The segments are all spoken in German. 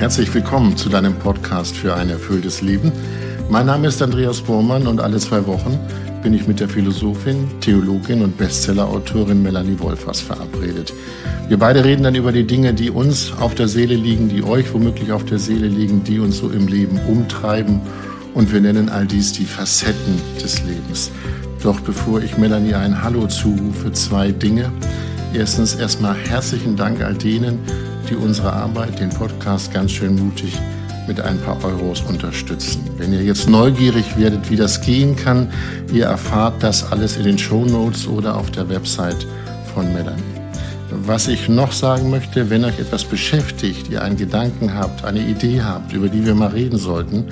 Herzlich willkommen zu deinem Podcast für ein erfülltes Leben. Mein Name ist Andreas Bormann und alle zwei Wochen bin ich mit der Philosophin, Theologin und Bestsellerautorin Melanie Wolfers verabredet. Wir beide reden dann über die Dinge, die uns auf der Seele liegen, die euch womöglich auf der Seele liegen, die uns so im Leben umtreiben. Und wir nennen all dies die Facetten des Lebens. Doch bevor ich Melanie ein Hallo zurufe, zwei Dinge. Erstens erstmal herzlichen Dank all denen, die unsere Arbeit, den Podcast ganz schön mutig mit ein paar Euros unterstützen. Wenn ihr jetzt neugierig werdet, wie das gehen kann, ihr erfahrt das alles in den Show Notes oder auf der Website von Melanie. Was ich noch sagen möchte, wenn euch etwas beschäftigt, ihr einen Gedanken habt, eine Idee habt, über die wir mal reden sollten,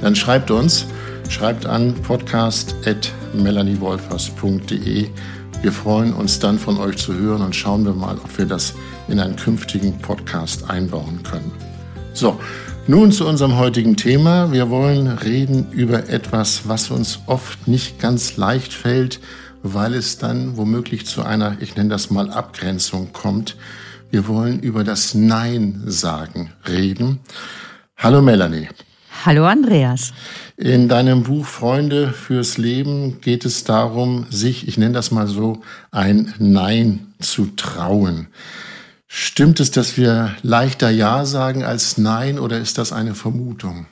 dann schreibt uns, schreibt an podcast.melaniewolfers.de. Wir freuen uns dann von euch zu hören und schauen wir mal, ob wir das in einen künftigen Podcast einbauen können. So, nun zu unserem heutigen Thema. Wir wollen reden über etwas, was uns oft nicht ganz leicht fällt, weil es dann womöglich zu einer, ich nenne das mal, Abgrenzung kommt. Wir wollen über das Nein sagen reden. Hallo Melanie. Hallo Andreas. In deinem Buch Freunde fürs Leben geht es darum, sich, ich nenne das mal so, ein Nein zu trauen. Stimmt es, dass wir leichter Ja sagen als Nein oder ist das eine Vermutung?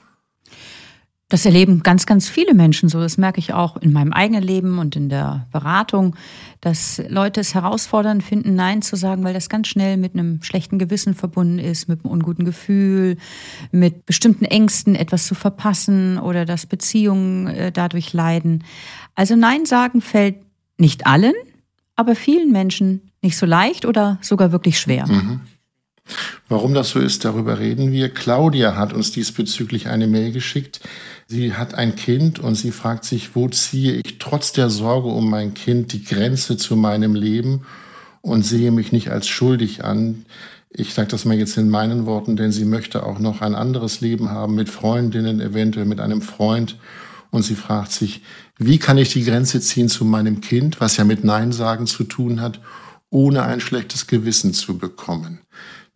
Das erleben ganz, ganz viele Menschen so. Das merke ich auch in meinem eigenen Leben und in der Beratung, dass Leute es herausfordernd finden, Nein zu sagen, weil das ganz schnell mit einem schlechten Gewissen verbunden ist, mit einem unguten Gefühl, mit bestimmten Ängsten, etwas zu verpassen oder dass Beziehungen äh, dadurch leiden. Also Nein sagen fällt nicht allen, aber vielen Menschen nicht so leicht oder sogar wirklich schwer. Mhm. Warum das so ist, darüber reden wir. Claudia hat uns diesbezüglich eine Mail geschickt. Sie hat ein Kind und sie fragt sich, wo ziehe ich trotz der Sorge um mein Kind die Grenze zu meinem Leben und sehe mich nicht als schuldig an. Ich sage das mal jetzt in meinen Worten, denn sie möchte auch noch ein anderes Leben haben mit Freundinnen, eventuell mit einem Freund. Und sie fragt sich, wie kann ich die Grenze ziehen zu meinem Kind, was ja mit Nein sagen zu tun hat, ohne ein schlechtes Gewissen zu bekommen.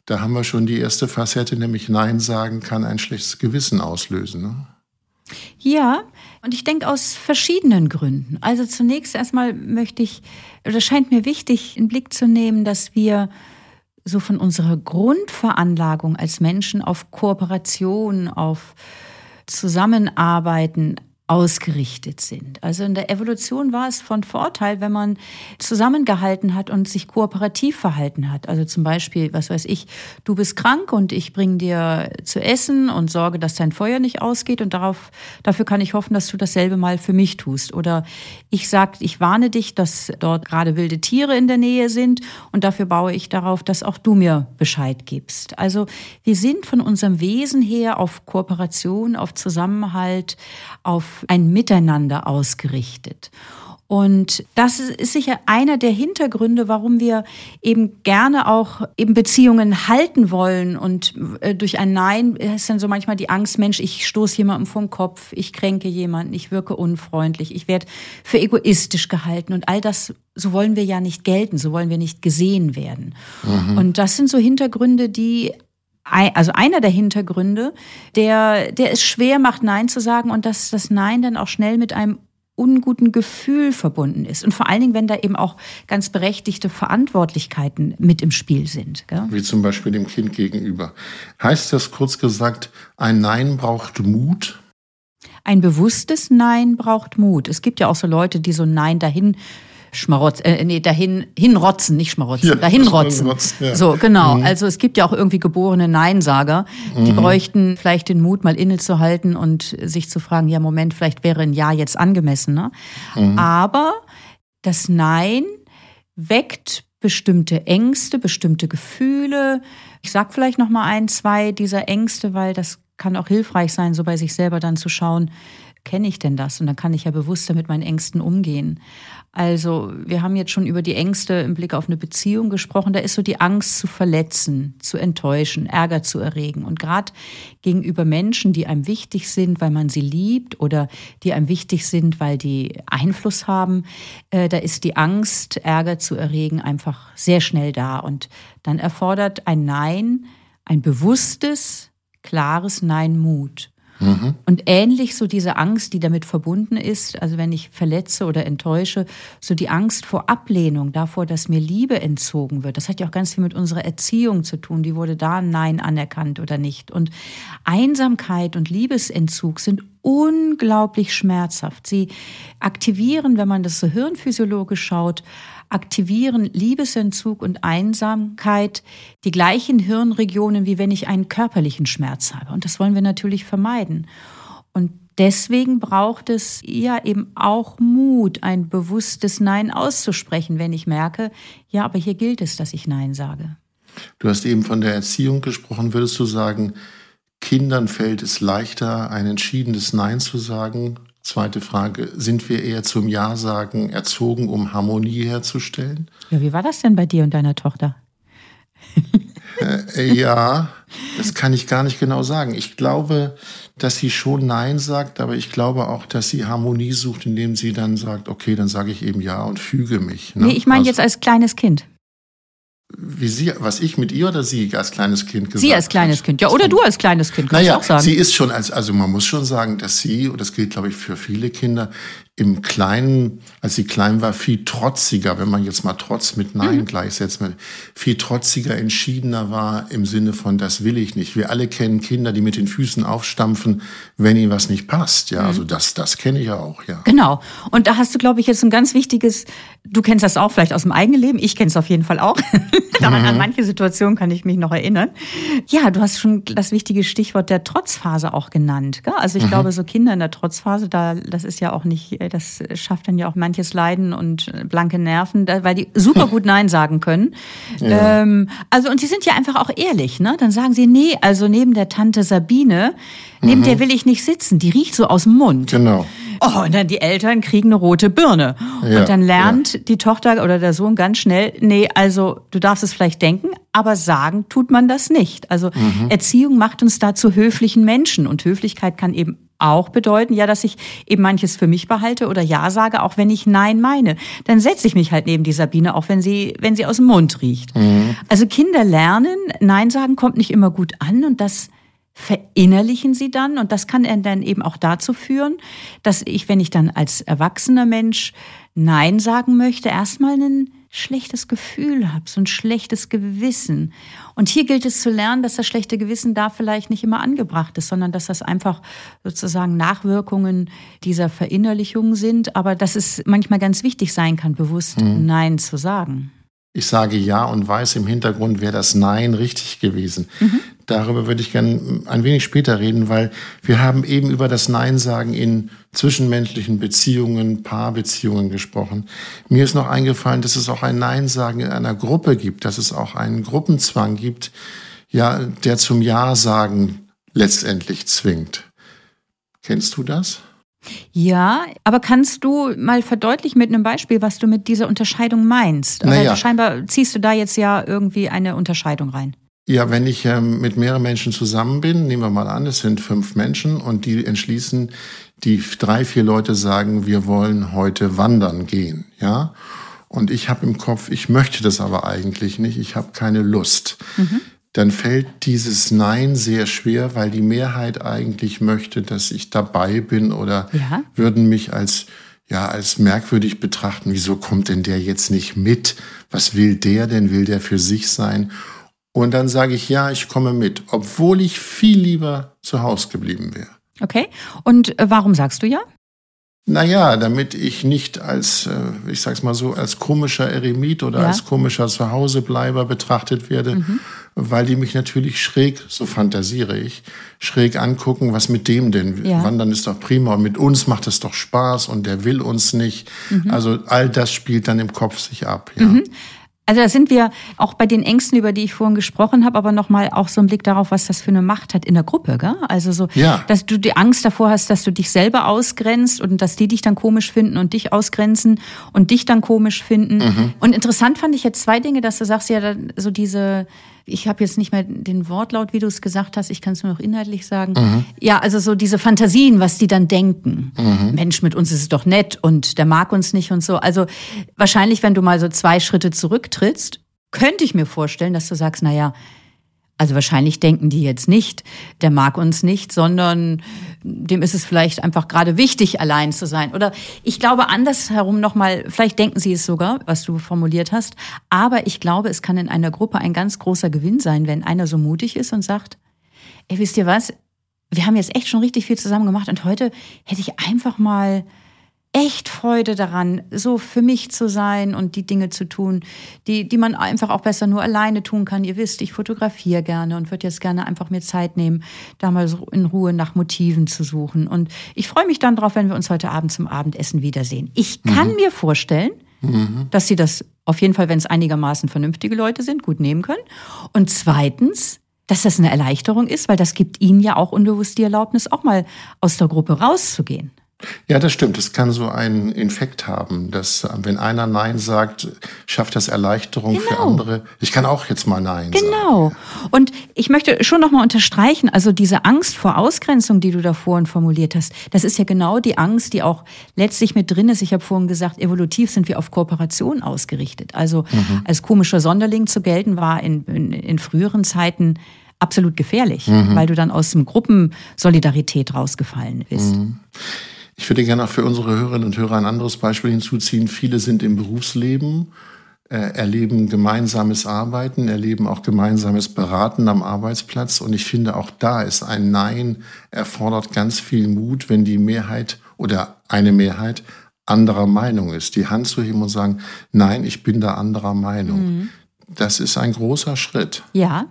Da haben wir schon die erste Facette, nämlich Nein sagen kann ein schlechtes Gewissen auslösen. Ne? Ja, und ich denke aus verschiedenen Gründen. Also zunächst erstmal möchte ich, oder scheint mir wichtig, in Blick zu nehmen, dass wir so von unserer Grundveranlagung als Menschen auf Kooperation, auf Zusammenarbeiten, ausgerichtet sind. Also in der Evolution war es von Vorteil, wenn man zusammengehalten hat und sich kooperativ verhalten hat. Also zum Beispiel, was weiß ich, du bist krank und ich bringe dir zu essen und sorge, dass dein Feuer nicht ausgeht und darauf, dafür kann ich hoffen, dass du dasselbe mal für mich tust. Oder ich sag, ich warne dich, dass dort gerade wilde Tiere in der Nähe sind und dafür baue ich darauf, dass auch du mir Bescheid gibst. Also wir sind von unserem Wesen her auf Kooperation, auf Zusammenhalt, auf ein Miteinander ausgerichtet. Und das ist sicher einer der Hintergründe, warum wir eben gerne auch eben Beziehungen halten wollen. Und äh, durch ein Nein ist dann so manchmal die Angst, Mensch, ich stoße jemandem vom Kopf, ich kränke jemanden, ich wirke unfreundlich, ich werde für egoistisch gehalten. Und all das, so wollen wir ja nicht gelten, so wollen wir nicht gesehen werden. Mhm. Und das sind so Hintergründe, die also einer der Hintergründe, der, der es schwer macht, Nein zu sagen und dass das Nein dann auch schnell mit einem unguten Gefühl verbunden ist. Und vor allen Dingen, wenn da eben auch ganz berechtigte Verantwortlichkeiten mit im Spiel sind. Gell? Wie zum Beispiel dem Kind gegenüber. Heißt das kurz gesagt, ein Nein braucht Mut? Ein bewusstes Nein braucht Mut. Es gibt ja auch so Leute, die so Nein dahin Schmarotz, äh, nee, dahin hinrotzen, nicht schmarotzen, ja, dahinrotzen. Ja. So, genau. Mhm. Also es gibt ja auch irgendwie geborene Neinsager, die mhm. bräuchten vielleicht den Mut, mal innezuhalten und sich zu fragen, ja, Moment, vielleicht wäre ein Ja jetzt angemessen. Ne? Mhm. Aber das Nein weckt bestimmte Ängste, bestimmte Gefühle. Ich sag vielleicht noch mal ein, zwei dieser Ängste, weil das kann auch hilfreich sein, so bei sich selber dann zu schauen, kenne ich denn das? Und dann kann ich ja bewusster mit meinen Ängsten umgehen. Also wir haben jetzt schon über die Ängste im Blick auf eine Beziehung gesprochen. Da ist so die Angst zu verletzen, zu enttäuschen, Ärger zu erregen. Und gerade gegenüber Menschen, die einem wichtig sind, weil man sie liebt oder die einem wichtig sind, weil die Einfluss haben, äh, da ist die Angst, Ärger zu erregen, einfach sehr schnell da. Und dann erfordert ein Nein ein bewusstes, klares Nein Mut. Mhm. Und ähnlich so diese Angst, die damit verbunden ist, also wenn ich verletze oder enttäusche, so die Angst vor Ablehnung, davor, dass mir Liebe entzogen wird. Das hat ja auch ganz viel mit unserer Erziehung zu tun. Wie wurde da Nein anerkannt oder nicht? Und Einsamkeit und Liebesentzug sind unglaublich schmerzhaft. Sie aktivieren, wenn man das so hirnphysiologisch schaut, aktivieren Liebesentzug und Einsamkeit die gleichen Hirnregionen, wie wenn ich einen körperlichen Schmerz habe. Und das wollen wir natürlich vermeiden. Und deswegen braucht es ja eben auch Mut, ein bewusstes Nein auszusprechen, wenn ich merke, ja, aber hier gilt es, dass ich Nein sage. Du hast eben von der Erziehung gesprochen. Würdest du sagen, Kindern fällt es leichter, ein entschiedenes Nein zu sagen Zweite Frage, sind wir eher zum Ja-Sagen erzogen, um Harmonie herzustellen? Ja, wie war das denn bei dir und deiner Tochter? äh, ja, das kann ich gar nicht genau sagen. Ich glaube, dass sie schon Nein sagt, aber ich glaube auch, dass sie Harmonie sucht, indem sie dann sagt, okay, dann sage ich eben Ja und füge mich. Ne? Nee, ich meine also, jetzt als kleines Kind. Wie sie, was ich mit ihr oder sie als kleines Kind gesagt Sie als kleines Kind, ja, oder du als kleines Kind, kannst naja, auch sagen. Sie ist schon als, also man muss schon sagen, dass sie, und das gilt, glaube ich, für viele Kinder, im Kleinen, als sie klein war, viel trotziger, wenn man jetzt mal Trotz mit Nein mhm. gleichsetzt, viel trotziger, entschiedener war im Sinne von, das will ich nicht. Wir alle kennen Kinder, die mit den Füßen aufstampfen, wenn ihnen was nicht passt. Ja, mhm. also das, das kenne ich ja auch, ja. Genau. Und da hast du, glaube ich, jetzt ein ganz wichtiges, du kennst das auch vielleicht aus dem eigenen Leben, ich kenne es auf jeden Fall auch. Daran, mhm. An manche Situationen kann ich mich noch erinnern. Ja, du hast schon das wichtige Stichwort der Trotzphase auch genannt. Gell? Also ich mhm. glaube, so Kinder in der Trotzphase, da, das ist ja auch nicht das schafft dann ja auch manches Leiden und blanke Nerven, weil die super gut Nein sagen können. Ja. Ähm, also, und sie sind ja einfach auch ehrlich, ne? Dann sagen sie, nee, also neben der Tante Sabine, neben mhm. der will ich nicht sitzen, die riecht so aus dem Mund. Genau. Oh, und dann die Eltern kriegen eine rote Birne. Ja, und dann lernt ja. die Tochter oder der Sohn ganz schnell, nee, also du darfst es vielleicht denken, aber sagen tut man das nicht. Also mhm. Erziehung macht uns da zu höflichen Menschen und Höflichkeit kann eben auch bedeuten, ja, dass ich eben manches für mich behalte oder ja sage, auch wenn ich nein meine. Dann setze ich mich halt neben die Sabine, auch wenn sie, wenn sie aus dem Mund riecht. Mhm. Also Kinder lernen, nein sagen kommt nicht immer gut an und das verinnerlichen sie dann und das kann dann eben auch dazu führen, dass ich, wenn ich dann als erwachsener Mensch Nein sagen möchte, erstmal einen schlechtes Gefühl habe, so ein schlechtes Gewissen. Und hier gilt es zu lernen, dass das schlechte Gewissen da vielleicht nicht immer angebracht ist, sondern dass das einfach sozusagen Nachwirkungen dieser Verinnerlichung sind, aber dass es manchmal ganz wichtig sein kann, bewusst mhm. Nein zu sagen. Ich sage ja und weiß im Hintergrund, wäre das Nein richtig gewesen. Mhm. Darüber würde ich gerne ein wenig später reden, weil wir haben eben über das Nein sagen in zwischenmenschlichen Beziehungen, Paarbeziehungen gesprochen. Mir ist noch eingefallen, dass es auch ein Nein sagen in einer Gruppe gibt, dass es auch einen Gruppenzwang gibt, ja, der zum Ja sagen letztendlich zwingt. Kennst du das? Ja, aber kannst du mal verdeutlichen mit einem Beispiel, was du mit dieser Unterscheidung meinst? Naja. Scheinbar ziehst du da jetzt ja irgendwie eine Unterscheidung rein. Ja, wenn ich ähm, mit mehreren Menschen zusammen bin, nehmen wir mal an, es sind fünf Menschen und die entschließen, die drei, vier Leute sagen, wir wollen heute wandern gehen, ja. Und ich habe im Kopf, ich möchte das aber eigentlich nicht, ich habe keine Lust. Mhm. Dann fällt dieses Nein sehr schwer, weil die Mehrheit eigentlich möchte, dass ich dabei bin oder ja. würden mich als ja als merkwürdig betrachten. Wieso kommt denn der jetzt nicht mit? Was will der denn? Will der für sich sein? Und dann sage ich, ja, ich komme mit, obwohl ich viel lieber zu Hause geblieben wäre. Okay. Und äh, warum sagst du ja? Naja, damit ich nicht als, äh, ich sag's mal so, als komischer Eremit oder ja. als komischer Zuhausebleiber betrachtet werde, mhm. weil die mich natürlich schräg, so fantasiere ich, schräg angucken, was mit dem denn? Ja. Wandern ist doch prima und mit uns macht es doch Spaß und der will uns nicht. Mhm. Also all das spielt dann im Kopf sich ab. Ja. Mhm. Also da sind wir auch bei den Ängsten, über die ich vorhin gesprochen habe, aber nochmal auch so ein Blick darauf, was das für eine Macht hat in der Gruppe. Gell? Also so, ja. dass du die Angst davor hast, dass du dich selber ausgrenzt und dass die dich dann komisch finden und dich ausgrenzen und dich dann komisch finden. Mhm. Und interessant fand ich jetzt zwei Dinge, dass du sagst ja so diese ich habe jetzt nicht mehr den Wortlaut, wie du es gesagt hast, ich kann es nur noch inhaltlich sagen. Mhm. Ja, also so diese Fantasien, was die dann denken. Mhm. Mensch, mit uns ist es doch nett und der mag uns nicht und so. Also wahrscheinlich, wenn du mal so zwei Schritte zurücktrittst, könnte ich mir vorstellen, dass du sagst, na ja, Also wahrscheinlich denken die jetzt nicht, der mag uns nicht, sondern dem ist es vielleicht einfach gerade wichtig, allein zu sein. Oder ich glaube andersherum nochmal, vielleicht denken sie es sogar, was du formuliert hast. Aber ich glaube, es kann in einer Gruppe ein ganz großer Gewinn sein, wenn einer so mutig ist und sagt, ey, wisst ihr was? Wir haben jetzt echt schon richtig viel zusammen gemacht und heute hätte ich einfach mal echt Freude daran, so für mich zu sein und die Dinge zu tun, die, die man einfach auch besser nur alleine tun kann. Ihr wisst, ich fotografiere gerne und würde jetzt gerne einfach mir Zeit nehmen, da mal so in Ruhe nach Motiven zu suchen. Und ich freue mich dann drauf, wenn wir uns heute Abend zum Abendessen wiedersehen. Ich kann mhm. mir vorstellen, mhm. dass Sie das auf jeden Fall, wenn es einigermaßen vernünftige Leute sind, gut nehmen können. Und zweitens, dass das eine Erleichterung ist, weil das gibt Ihnen ja auch unbewusst die Erlaubnis, auch mal aus der Gruppe rauszugehen. Ja, das stimmt. Es kann so einen Infekt haben, dass wenn einer Nein sagt, schafft das Erleichterung genau. für andere. Ich kann auch jetzt mal Nein genau. sagen. Genau. Und ich möchte schon noch mal unterstreichen, also diese Angst vor Ausgrenzung, die du da vorhin formuliert hast, das ist ja genau die Angst, die auch letztlich mit drin ist. Ich habe vorhin gesagt, evolutiv sind wir auf Kooperation ausgerichtet. Also mhm. als komischer Sonderling zu gelten war in, in, in früheren Zeiten absolut gefährlich, mhm. weil du dann aus dem Gruppensolidarität rausgefallen bist. Mhm. Ich würde gerne auch für unsere Hörerinnen und Hörer ein anderes Beispiel hinzuziehen. Viele sind im Berufsleben, äh, erleben gemeinsames Arbeiten, erleben auch gemeinsames Beraten am Arbeitsplatz. Und ich finde, auch da ist ein Nein erfordert ganz viel Mut, wenn die Mehrheit oder eine Mehrheit anderer Meinung ist. Die Hand zu heben und sagen, nein, ich bin da anderer Meinung. Mhm. Das ist ein großer Schritt. Ja.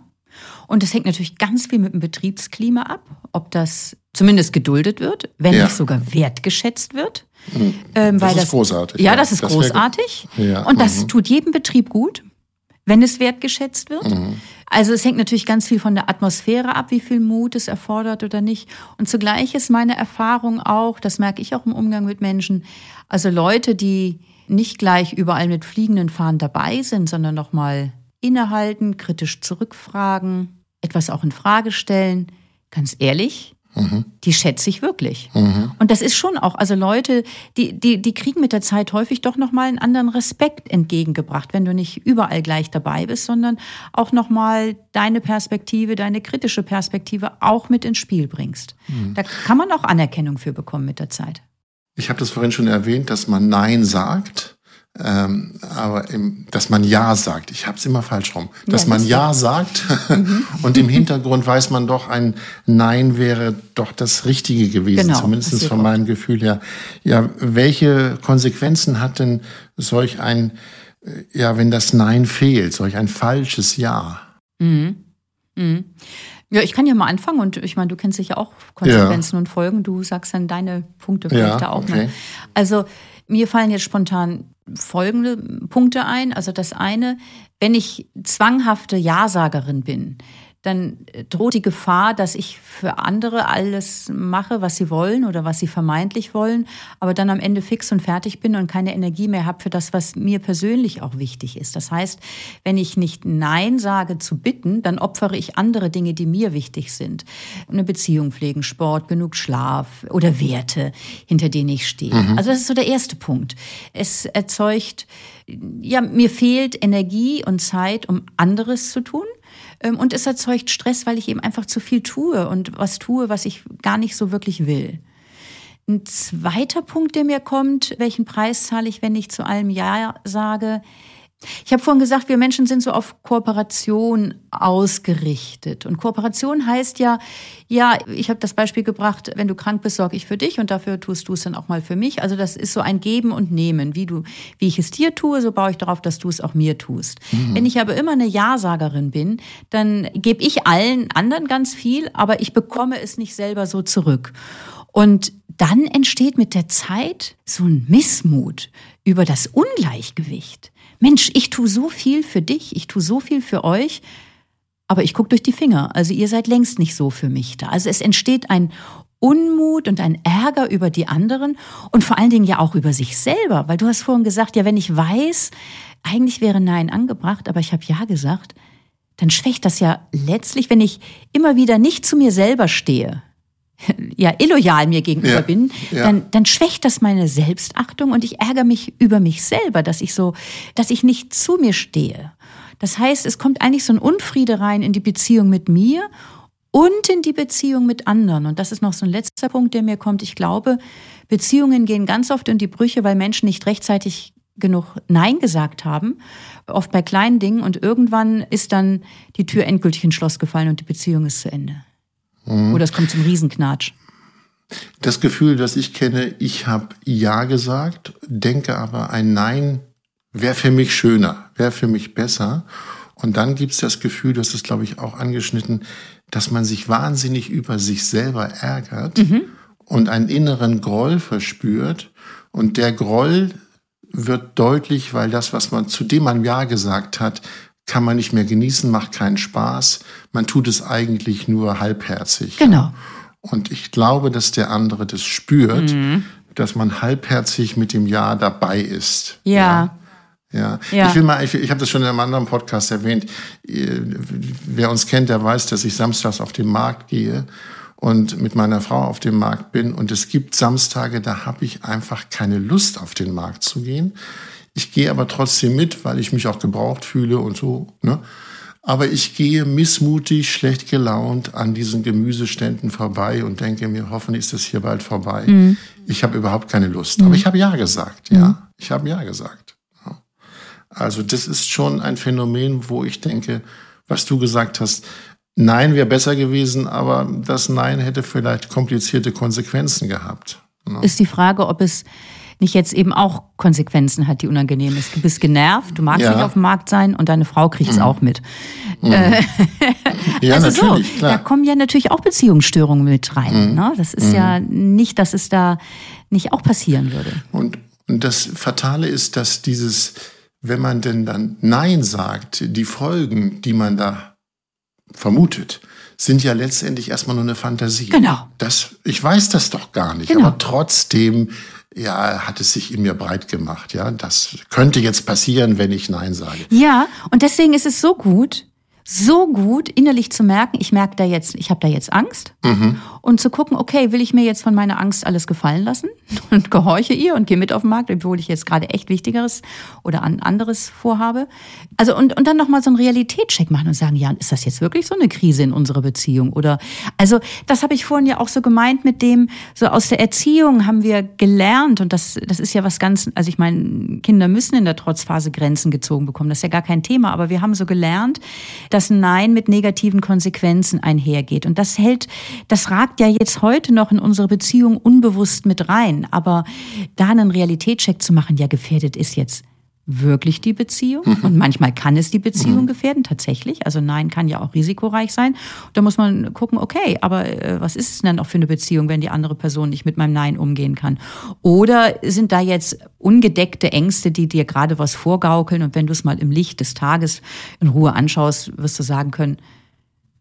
Und das hängt natürlich ganz viel mit dem Betriebsklima ab, ob das zumindest geduldet wird, wenn ja. nicht sogar wertgeschätzt wird. Mhm. Ähm, das ist das, großartig. Ja, das ist das großartig. Ja. Und das mhm. tut jedem Betrieb gut, wenn es wertgeschätzt wird. Mhm. Also es hängt natürlich ganz viel von der Atmosphäre ab, wie viel Mut es erfordert oder nicht. Und zugleich ist meine Erfahrung auch, das merke ich auch im Umgang mit Menschen, also Leute, die nicht gleich überall mit fliegenden Fahnen dabei sind, sondern nochmal innehalten, kritisch zurückfragen, etwas auch in Frage stellen, ganz ehrlich, Mhm. Die schätze ich wirklich. Mhm. Und das ist schon auch, also Leute, die, die, die kriegen mit der Zeit häufig doch nochmal einen anderen Respekt entgegengebracht, wenn du nicht überall gleich dabei bist, sondern auch nochmal deine Perspektive, deine kritische Perspektive auch mit ins Spiel bringst. Mhm. Da kann man auch Anerkennung für bekommen mit der Zeit. Ich habe das vorhin schon erwähnt, dass man Nein sagt ähm, aber im, dass man Ja sagt. Ich habe es immer falsch rum. Dass ja, man Ja sagt mhm. und im Hintergrund weiß man doch, ein Nein wäre doch das Richtige gewesen, genau, zumindest von meinem Gefühl her. Ja, welche Konsequenzen hat denn solch ein, äh, ja, wenn das Nein fehlt, solch ein falsches Ja? Mhm. Mhm. Ja, ich kann ja mal anfangen und ich meine, du kennst sicher auch Konsequenzen ja. und Folgen. Du sagst dann deine Punkte vielleicht ja, da auch okay. mal. Also mir fallen jetzt spontan folgende Punkte ein. Also das eine, wenn ich zwanghafte Ja-Sagerin bin, dann droht die Gefahr, dass ich für andere alles mache, was sie wollen oder was sie vermeintlich wollen, aber dann am Ende fix und fertig bin und keine Energie mehr habe für das, was mir persönlich auch wichtig ist. Das heißt, wenn ich nicht Nein sage zu bitten, dann opfere ich andere Dinge, die mir wichtig sind. Eine Beziehung pflegen, Sport, genug Schlaf oder Werte, hinter denen ich stehe. Mhm. Also das ist so der erste Punkt. Es erzeugt, ja, mir fehlt Energie und Zeit, um anderes zu tun. Ähm, und es erzeugt Stress, weil ich eben einfach zu viel tue und was tue, was ich gar nicht so wirklich will. Ein zweiter Punkt, der mir kommt, welchen Preis zahle ich, wenn ich zu allem Ja sage, ich habe vorhin gesagt, wir Menschen sind so auf Kooperation ausgerichtet. Und Kooperation heißt ja, ja, ich habe das Beispiel gebracht, wenn du krank bist, sorge ich für dich und dafür tust du es dann auch mal für mich. Also das ist so ein Geben und Nehmen. Wie du, wie ich es dir tue, so baue ich darauf, dass du es auch mir tust. Mhm. Wenn ich aber immer eine Ja-Sagerin bin, dann gebe ich allen anderen ganz viel, aber ich bekomme es nicht selber so zurück. Und dann entsteht mit der Zeit so ein Missmut über das Ungleichgewicht. Mensch, ich tue so viel für dich, ich tue so viel für euch, aber ich gucke durch die Finger. Also ihr seid längst nicht so für mich da. Also es entsteht ein Unmut und ein Ärger über die anderen und vor allen Dingen ja auch über sich selber, weil du hast vorhin gesagt, ja, wenn ich weiß, eigentlich wäre Nein angebracht, aber ich habe Ja gesagt, dann schwächt das ja letztlich, wenn ich immer wieder nicht zu mir selber stehe, ja illoyal mir gegenüber ja, bin, dann, ja. dann schwächt das meine Selbstachtung und ich ärgere mich über mich selber, dass ich so, dass ich nicht zu mir stehe. Das heißt, es kommt eigentlich so ein Unfriede rein in die Beziehung mit mir und in die Beziehung mit anderen. Und das ist noch so ein letzter Punkt, der mir kommt. Ich glaube, Beziehungen gehen ganz oft in die Brüche, weil Menschen nicht rechtzeitig genug Nein gesagt haben, oft bei kleinen Dingen. Und irgendwann ist dann die Tür endgültig ins Schloss gefallen und die Beziehung ist zu Ende. Mhm. Oder es kommt zum Riesenknatsch. Das Gefühl, das ich kenne, ich habe Ja gesagt, denke aber, ein Nein wäre für mich schöner, wäre für mich besser. Und dann gibt es das Gefühl, das ist, glaube ich, auch angeschnitten, dass man sich wahnsinnig über sich selber ärgert mhm. und einen inneren Groll verspürt. Und der Groll wird deutlich, weil das, was man, zu dem man Ja gesagt hat, kann man nicht mehr genießen, macht keinen Spaß. Man tut es eigentlich nur halbherzig. Genau. Und ich glaube, dass der andere das spürt, mhm. dass man halbherzig mit dem Ja dabei ist. ja. ja. Ja. ja. Ich will mal, ich, ich habe das schon in einem anderen Podcast erwähnt. Wer uns kennt, der weiß, dass ich samstags auf den Markt gehe und mit meiner Frau auf dem Markt bin. Und es gibt Samstage, da habe ich einfach keine Lust, auf den Markt zu gehen. Ich gehe aber trotzdem mit, weil ich mich auch gebraucht fühle und so. Ne? Aber ich gehe missmutig, schlecht gelaunt an diesen Gemüseständen vorbei und denke mir, hoffentlich ist das hier bald vorbei. Mhm. Ich habe überhaupt keine Lust. Mhm. Aber ich habe ja gesagt, ja. Mhm. Ich habe ja gesagt. Also das ist schon ein Phänomen, wo ich denke, was du gesagt hast, Nein wäre besser gewesen, aber das Nein hätte vielleicht komplizierte Konsequenzen gehabt. Ne? Ist die Frage, ob es nicht jetzt eben auch Konsequenzen hat, die unangenehm ist. Du bist genervt, du magst ja. nicht auf dem Markt sein und deine Frau kriegt es mhm. auch mit. Mhm. Äh, ja, also natürlich, so, klar. Da kommen ja natürlich auch Beziehungsstörungen mit rein. Mhm. Ne? Das ist ja mhm. nicht, dass es da nicht auch passieren würde. Und, und das Fatale ist, dass dieses wenn man denn dann Nein sagt, die Folgen, die man da vermutet, sind ja letztendlich erstmal nur eine Fantasie. Genau. Das, ich weiß das doch gar nicht, genau. aber trotzdem ja, hat es sich in mir breit gemacht. Ja, das könnte jetzt passieren, wenn ich Nein sage. Ja, und deswegen ist es so gut, so gut innerlich zu merken, ich merke da jetzt, ich habe da jetzt Angst mhm. Und zu gucken, okay, will ich mir jetzt von meiner Angst alles gefallen lassen und gehorche ihr und gehe mit auf den Markt, obwohl ich jetzt gerade echt Wichtigeres oder an anderes vorhabe. Also und, und dann nochmal so einen Realitätscheck machen und sagen, ja, ist das jetzt wirklich so eine Krise in unserer Beziehung? Oder also das habe ich vorhin ja auch so gemeint mit dem, so aus der Erziehung haben wir gelernt und das, das ist ja was ganz, also ich meine, Kinder müssen in der Trotzphase Grenzen gezogen bekommen, das ist ja gar kein Thema, aber wir haben so gelernt, dass Nein mit negativen Konsequenzen einhergeht. Und das hält, das ragt ja jetzt heute noch in unsere Beziehung unbewusst mit rein. Aber da einen Realitätscheck zu machen, ja, gefährdet ist jetzt wirklich die Beziehung und manchmal kann es die Beziehung mhm. gefährden, tatsächlich. Also Nein kann ja auch risikoreich sein. Da muss man gucken, okay, aber äh, was ist es denn auch für eine Beziehung, wenn die andere Person nicht mit meinem Nein umgehen kann? Oder sind da jetzt ungedeckte Ängste, die dir gerade was vorgaukeln und wenn du es mal im Licht des Tages in Ruhe anschaust, wirst du sagen können,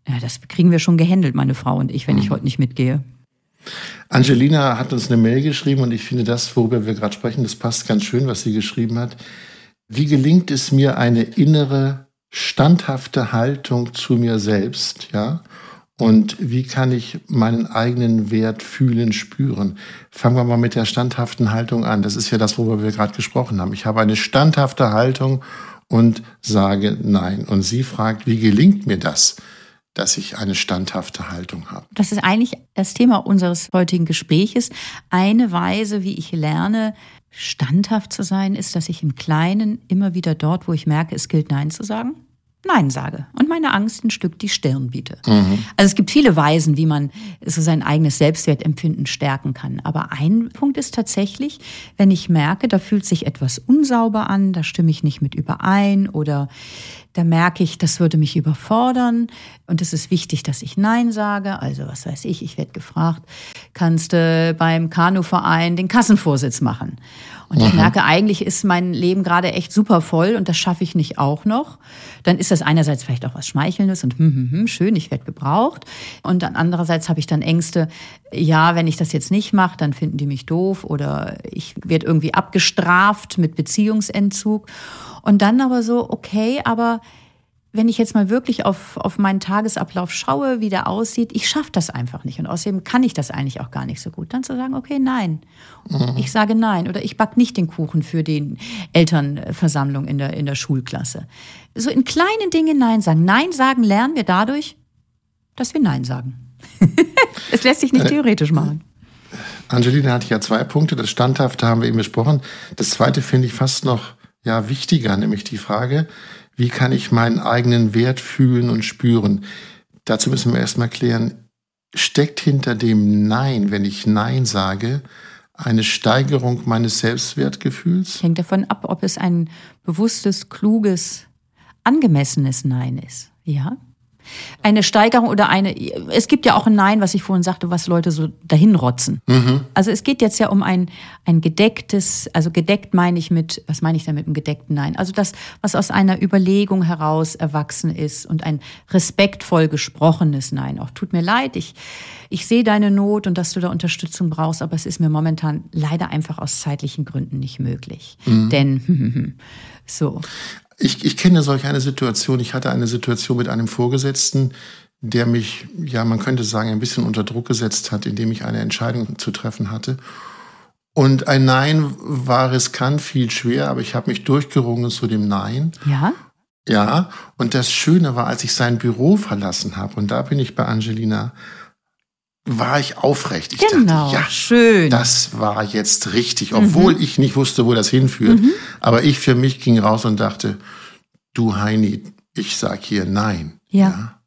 ja, das kriegen wir schon gehandelt, meine Frau und ich, wenn ich mhm. heute nicht mitgehe. Angelina hat uns eine Mail geschrieben und ich finde das, worüber wir gerade sprechen, das passt ganz schön, was sie geschrieben hat. Wie gelingt es mir, eine innere, standhafte Haltung zu mir selbst, ja? Und wie kann ich meinen eigenen Wert fühlen, spüren? Fangen wir mal mit der standhaften Haltung an. Das ist ja das, worüber wir gerade gesprochen haben. Ich habe eine standhafte Haltung und sage Nein. Und sie fragt, wie gelingt mir das, dass ich eine standhafte Haltung habe? Das ist eigentlich das Thema unseres heutigen Gespräches. Eine Weise, wie ich lerne, standhaft zu sein, ist, dass ich im Kleinen immer wieder dort, wo ich merke, es gilt Nein zu sagen, Nein sage und meine Angst ein Stück die Stirn biete. Mhm. Also es gibt viele Weisen, wie man so sein eigenes Selbstwertempfinden stärken kann. Aber ein Punkt ist tatsächlich, wenn ich merke, da fühlt sich etwas unsauber an, da stimme ich nicht mit überein oder da merke ich, das würde mich überfordern und es ist wichtig, dass ich Nein sage. Also was weiß ich, ich werde gefragt, kannst du beim Kanuverein den Kassenvorsitz machen? Und ich mhm. merke, eigentlich ist mein Leben gerade echt super voll und das schaffe ich nicht auch noch. Dann ist das einerseits vielleicht auch was Schmeichelndes und hm, hm, hm, schön, ich werde gebraucht. Und dann andererseits habe ich dann Ängste, ja, wenn ich das jetzt nicht mache, dann finden die mich doof oder ich werde irgendwie abgestraft mit Beziehungsentzug. Und dann aber so, okay, aber wenn ich jetzt mal wirklich auf, auf meinen Tagesablauf schaue, wie der aussieht, ich schaffe das einfach nicht. Und außerdem kann ich das eigentlich auch gar nicht so gut. Dann zu sagen, okay, nein. Mhm. Ich sage nein. Oder ich back nicht den Kuchen für die Elternversammlung in der, in der Schulklasse. So in kleinen Dingen Nein sagen. Nein sagen lernen wir dadurch, dass wir Nein sagen. es lässt sich nicht theoretisch machen. Angelina hatte ja zwei Punkte. Das Standhafte haben wir eben besprochen. Das zweite finde ich fast noch ja, wichtiger, nämlich die Frage, wie kann ich meinen eigenen Wert fühlen und spüren? Dazu müssen wir erstmal klären, steckt hinter dem Nein, wenn ich Nein sage, eine Steigerung meines Selbstwertgefühls? Hängt davon ab, ob es ein bewusstes, kluges, angemessenes Nein ist. Ja, eine Steigerung oder eine, es gibt ja auch ein Nein, was ich vorhin sagte, was Leute so dahinrotzen. Mhm. Also es geht jetzt ja um ein, ein gedecktes, also gedeckt meine ich mit, was meine ich damit mit einem gedeckten Nein? Also das, was aus einer Überlegung heraus erwachsen ist und ein respektvoll gesprochenes Nein. Auch tut mir leid, ich, ich sehe deine Not und dass du da Unterstützung brauchst, aber es ist mir momentan leider einfach aus zeitlichen Gründen nicht möglich. Mhm. Denn, so. Ich, ich kenne solch eine Situation. Ich hatte eine Situation mit einem Vorgesetzten, der mich, ja, man könnte sagen, ein bisschen unter Druck gesetzt hat, indem ich eine Entscheidung zu treffen hatte. Und ein Nein war riskant, viel schwer, aber ich habe mich durchgerungen zu dem Nein. Ja? Ja, und das Schöne war, als ich sein Büro verlassen habe, und da bin ich bei Angelina, war ich aufrecht. Ich genau, dachte, ja, schön. Das war jetzt richtig, obwohl mhm. ich nicht wusste, wo das hinführt. Mhm. Aber ich für mich ging raus und dachte, du Heini, ich sag hier nein. ja. ja.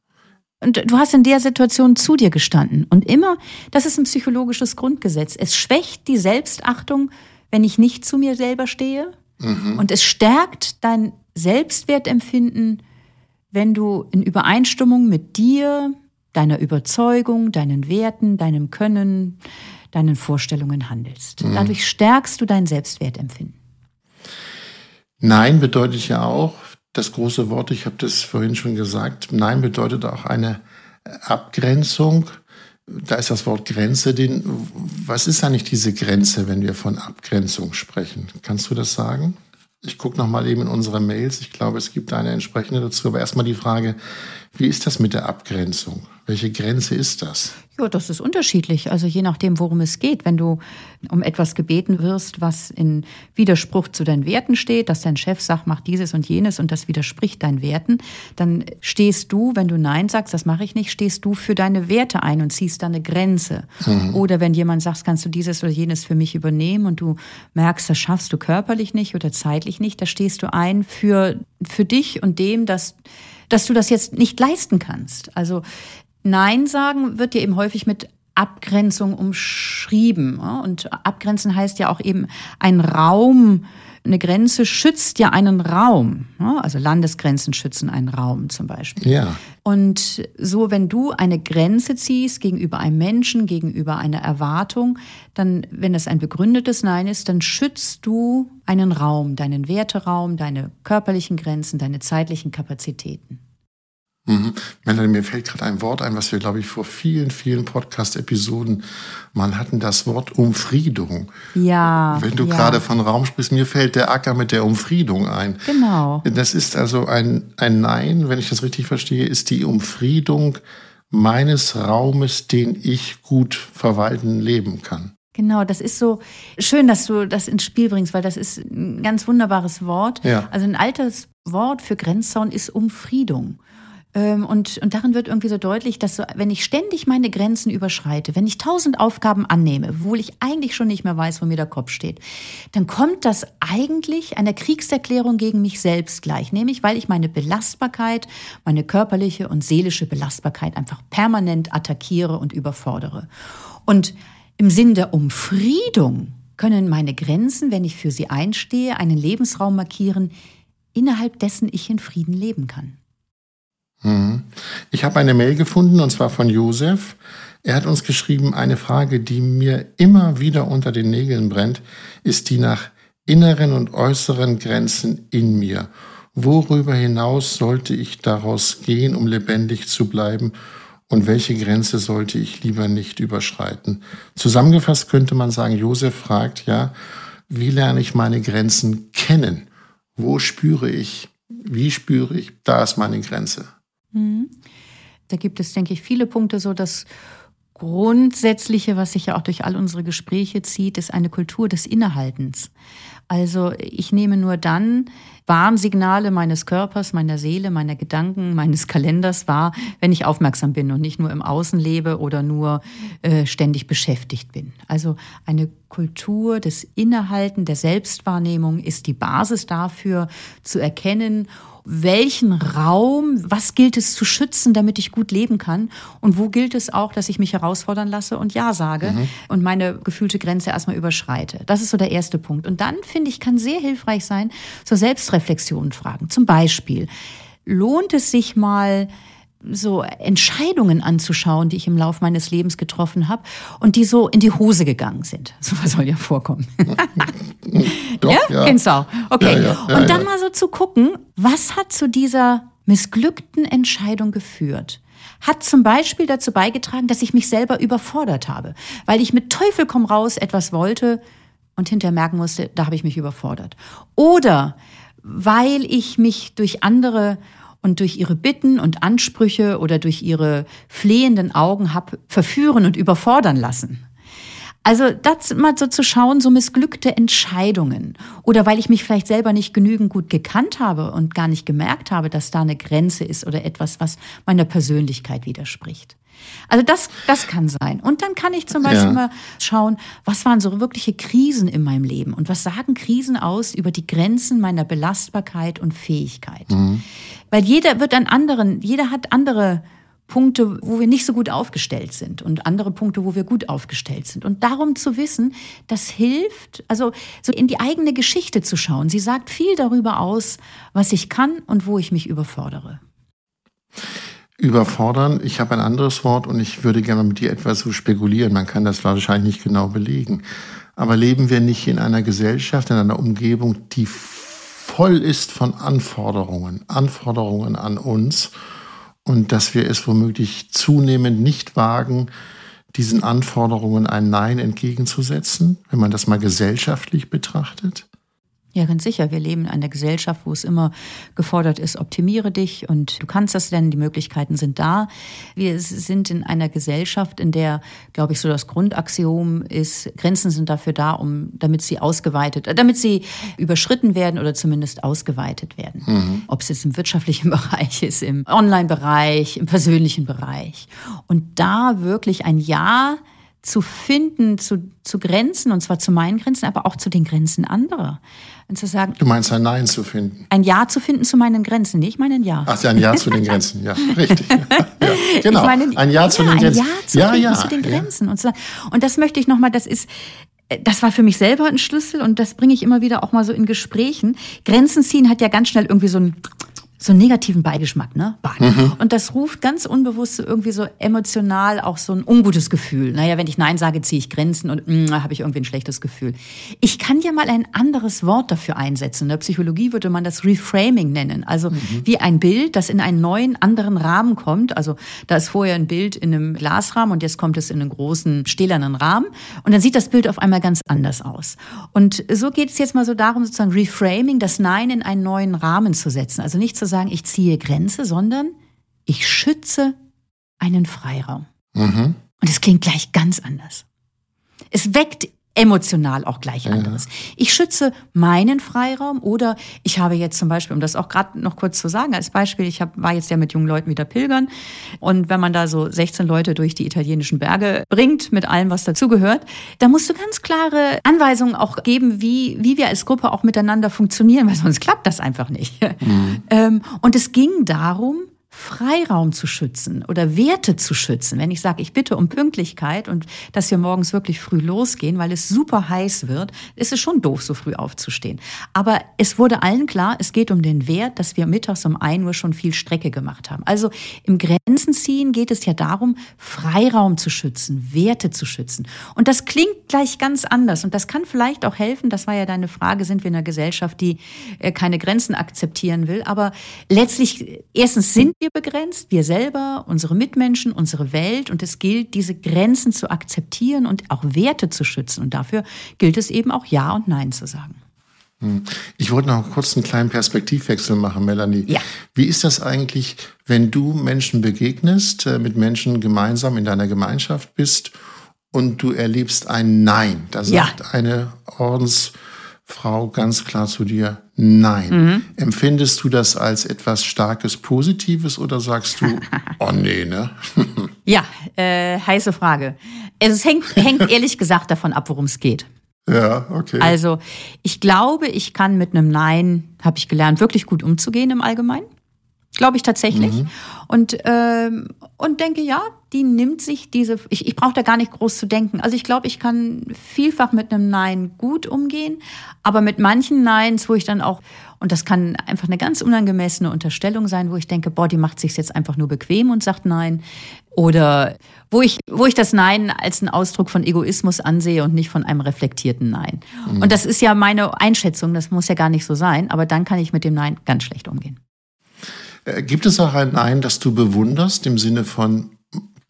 Und du hast in der Situation zu dir gestanden. Und immer, das ist ein psychologisches Grundgesetz. Es schwächt die Selbstachtung, wenn ich nicht zu mir selber stehe. Mhm. Und es stärkt dein Selbstwertempfinden, wenn du in Übereinstimmung mit dir, deiner Überzeugung, deinen Werten, deinem Können, deinen Vorstellungen handelst. Mhm. Dadurch stärkst du dein Selbstwertempfinden. Nein bedeutet ja auch, das große Wort, ich habe das vorhin schon gesagt, Nein bedeutet auch eine Abgrenzung. Da ist das Wort Grenze. Den, was ist eigentlich diese Grenze, wenn wir von Abgrenzung sprechen? Kannst du das sagen? Ich gucke noch mal eben in unsere Mails. Ich glaube, es gibt eine entsprechende dazu. Aber erstmal die Frage, wie ist das mit der Abgrenzung? Welche Grenze ist das? Ja, das ist unterschiedlich. Also je nachdem, worum es geht. Wenn du um etwas gebeten wirst, was in Widerspruch zu deinen Werten steht, dass dein Chef sagt, mach dieses und jenes und das widerspricht deinen Werten, dann stehst du, wenn du Nein sagst, das mache ich nicht, stehst du für deine Werte ein und ziehst da eine Grenze. Mhm. Oder wenn jemand sagt, kannst du dieses oder jenes für mich übernehmen und du merkst, das schaffst du körperlich nicht oder zeitlich nicht, da stehst du ein für, für dich und dem, dass dass du das jetzt nicht leisten kannst. Also Nein sagen wird ja eben häufig mit Abgrenzung umschrieben. Und abgrenzen heißt ja auch eben ein Raum, eine Grenze schützt ja einen Raum. Also Landesgrenzen schützen einen Raum zum Beispiel. Ja. Und so, wenn du eine Grenze ziehst gegenüber einem Menschen, gegenüber einer Erwartung, dann, wenn das ein begründetes Nein ist, dann schützt du einen Raum, deinen Werteraum, deine körperlichen Grenzen, deine zeitlichen Kapazitäten. Mhm. Melanie, mir fällt gerade ein Wort ein, was wir, glaube ich, vor vielen, vielen Podcast-Episoden mal hatten, das Wort Umfriedung. Ja. Wenn du ja. gerade von Raum sprichst, mir fällt der Acker mit der Umfriedung ein. Genau. Das ist also ein, ein Nein, wenn ich das richtig verstehe, ist die Umfriedung meines Raumes, den ich gut verwalten leben kann. Genau, das ist so schön, dass du das ins Spiel bringst, weil das ist ein ganz wunderbares Wort. Ja. Also ein altes Wort für Grenzzaun ist Umfriedung. Ähm, und, und darin wird irgendwie so deutlich, dass so, wenn ich ständig meine Grenzen überschreite, wenn ich tausend Aufgaben annehme, obwohl ich eigentlich schon nicht mehr weiß, wo mir der Kopf steht, dann kommt das eigentlich einer Kriegserklärung gegen mich selbst gleich, nämlich weil ich meine Belastbarkeit, meine körperliche und seelische Belastbarkeit einfach permanent attackiere und überfordere. Und im Sinn der Umfriedung können meine Grenzen, wenn ich für sie einstehe, einen Lebensraum markieren, innerhalb dessen ich in Frieden leben kann. Mhm. Ich habe eine Mail gefunden und zwar von Josef. Er hat uns geschrieben, eine Frage, die mir immer wieder unter den Nägeln brennt, ist die nach inneren und äußeren Grenzen in mir. Worüber hinaus sollte ich daraus gehen, um lebendig zu bleiben? Und welche Grenze sollte ich lieber nicht überschreiten? Zusammengefasst könnte man sagen, Josef fragt, ja, wie lerne ich meine Grenzen kennen? Wo spüre ich Wie spüre ich, da ist meine Grenze? Mhm. Da gibt es, denke ich, viele Punkte, so das Grundsätzliche, was sich ja auch durch all unsere Gespräche zieht, ist eine Kultur des Innehaltens. Also ich nehme nur dann Warnsignale meines Körpers, meiner Seele, meiner Gedanken, meines Kalenders wahr, wenn ich aufmerksam bin und nicht nur im Außen lebe oder nur äh, ständig beschäftigt bin. Also eine Kultur des Innehalten, der Selbstwahrnehmung ist die Basis dafür zu erkennen welchen Raum, was gilt es zu schützen, damit ich gut leben kann und wo gilt es auch, dass ich mich herausfordern lasse und Ja sage mhm. und meine gefühlte Grenze erstmal überschreite. Das ist so der erste Punkt. Und dann, finde ich, kann sehr hilfreich sein, zur Selbstreflexion fragen. Zum Beispiel, lohnt es sich mal, so Entscheidungen anzuschauen, die ich im Laufe meines Lebens getroffen habe und die so in die Hose gegangen sind. So was soll ja vorkommen. Doch, ja? ja? Kennst du auch. Okay. Ja, ja, und dann mal so zu gucken, was hat zu dieser missglückten Entscheidung geführt? Hat zum Beispiel dazu beigetragen, dass ich mich selber überfordert habe, weil ich mit Teufel komm raus etwas wollte und hinterher merken musste, da habe ich mich überfordert. Oder weil ich mich durch andere und durch ihre Bitten und Ansprüche oder durch ihre flehenden Augen hab verführen und überfordern lassen. Also das mal so zu schauen, so missglückte Entscheidungen oder weil ich mich vielleicht selber nicht genügend gut gekannt habe und gar nicht gemerkt habe, dass da eine Grenze ist oder etwas, was meiner Persönlichkeit widerspricht. Also das, das kann sein. Und dann kann ich zum Beispiel ja. mal schauen, was waren so wirkliche Krisen in meinem Leben und was sagen Krisen aus über die Grenzen meiner Belastbarkeit und Fähigkeit. Mhm. Weil jeder wird an anderen, jeder hat andere Punkte, wo wir nicht so gut aufgestellt sind und andere Punkte, wo wir gut aufgestellt sind. Und darum zu wissen, das hilft, also so in die eigene Geschichte zu schauen. Sie sagt viel darüber aus, was ich kann und wo ich mich überfordere. Überfordern, ich habe ein anderes Wort und ich würde gerne mit dir etwas so spekulieren. Man kann das wahrscheinlich nicht genau belegen. Aber leben wir nicht in einer Gesellschaft, in einer Umgebung, die voll ist von Anforderungen, Anforderungen an uns und dass wir es womöglich zunehmend nicht wagen, diesen Anforderungen ein Nein entgegenzusetzen, wenn man das mal gesellschaftlich betrachtet? Ja, ganz sicher. Wir leben in einer Gesellschaft, wo es immer gefordert ist, optimiere dich und du kannst das denn, die Möglichkeiten sind da. Wir sind in einer Gesellschaft, in der, glaube ich, so das Grundaxiom ist, Grenzen sind dafür da, um, damit sie ausgeweitet, damit sie überschritten werden oder zumindest ausgeweitet werden. Mhm. Ob es jetzt im wirtschaftlichen Bereich ist, im Online-Bereich, im persönlichen Bereich. Und da wirklich ein Ja zu finden, zu, zu Grenzen, und zwar zu meinen Grenzen, aber auch zu den Grenzen anderer. Und zu sagen. Du meinst ein Nein zu finden? Ein Ja zu finden zu meinen Grenzen, nicht mein Ja. Ach, ja, ein Ja zu den Grenzen, ja, richtig. Ja, genau. Meine, ein Ja zu ja, den Grenzen. Ein Ja zu, ja, ja, zu den Grenzen. Und, so, und das möchte ich nochmal, das ist, das war für mich selber ein Schlüssel und das bringe ich immer wieder auch mal so in Gesprächen. Grenzen ziehen hat ja ganz schnell irgendwie so ein so einen negativen Beigeschmack, ne? Mhm. Und das ruft ganz unbewusst irgendwie so emotional auch so ein ungutes Gefühl. Naja, wenn ich Nein sage, ziehe ich Grenzen und mm, habe ich irgendwie ein schlechtes Gefühl. Ich kann ja mal ein anderes Wort dafür einsetzen. In der Psychologie würde man das Reframing nennen. Also mhm. wie ein Bild, das in einen neuen, anderen Rahmen kommt. Also da ist vorher ein Bild in einem Glasrahmen und jetzt kommt es in einen großen, stählernen Rahmen. Und dann sieht das Bild auf einmal ganz anders aus. Und so geht es jetzt mal so darum, sozusagen Reframing, das Nein in einen neuen Rahmen zu setzen. Also nicht zu sagen, ich ziehe Grenze, sondern ich schütze einen Freiraum. Mhm. Und es klingt gleich ganz anders. Es weckt emotional auch gleich anderes. Ja. Ich schütze meinen Freiraum oder ich habe jetzt zum Beispiel, um das auch gerade noch kurz zu sagen, als Beispiel, ich hab, war jetzt ja mit jungen Leuten wieder pilgern und wenn man da so 16 Leute durch die italienischen Berge bringt, mit allem, was dazugehört, da musst du ganz klare Anweisungen auch geben, wie, wie wir als Gruppe auch miteinander funktionieren, weil sonst klappt das einfach nicht. Mhm. Ähm, und es ging darum, Freiraum zu schützen oder Werte zu schützen. Wenn ich sage, ich bitte um Pünktlichkeit und dass wir morgens wirklich früh losgehen, weil es super heiß wird, ist es schon doof, so früh aufzustehen. Aber es wurde allen klar, es geht um den Wert, dass wir mittags um ein Uhr schon viel Strecke gemacht haben. Also im Grenzen ziehen geht es ja darum, Freiraum zu schützen, Werte zu schützen. Und das klingt gleich ganz anders und das kann vielleicht auch helfen. Das war ja deine Frage, sind wir in einer Gesellschaft, die äh, keine Grenzen akzeptieren will? Aber letztlich, erstens sind wir wir begrenzt, wir selber, unsere Mitmenschen, unsere Welt. Und es gilt, diese Grenzen zu akzeptieren und auch Werte zu schützen. Und dafür gilt es eben auch Ja und Nein zu sagen. Hm. Ich wollte noch kurz einen kleinen Perspektivwechsel machen, Melanie. Ja. Wie ist das eigentlich, wenn du Menschen begegnest, äh, mit Menschen gemeinsam in deiner Gemeinschaft bist und du erlebst ein Nein? Da sagt ja. eine Ordensfrau ganz klar zu dir Nein. Mhm. Empfindest du das als etwas Starkes Positives oder sagst du, oh nee, ne? ja, äh, heiße Frage. Es hängt, hängt ehrlich gesagt davon ab, worum es geht. Ja, okay. Also ich glaube, ich kann mit einem Nein, habe ich gelernt, wirklich gut umzugehen im Allgemeinen. Glaube ich tatsächlich. Mhm. Und, ähm, und denke, ja, die nimmt sich diese, ich, ich brauche da gar nicht groß zu denken. Also ich glaube, ich kann vielfach mit einem Nein gut umgehen, aber mit manchen Neins, wo ich dann auch, und das kann einfach eine ganz unangemessene Unterstellung sein, wo ich denke, boah, die macht sich jetzt einfach nur bequem und sagt Nein. Oder wo ich, wo ich das Nein als einen Ausdruck von Egoismus ansehe und nicht von einem reflektierten Nein. Mhm. Und das ist ja meine Einschätzung, das muss ja gar nicht so sein, aber dann kann ich mit dem Nein ganz schlecht umgehen. Äh, gibt es auch ein Nein, das du bewunderst im Sinne von,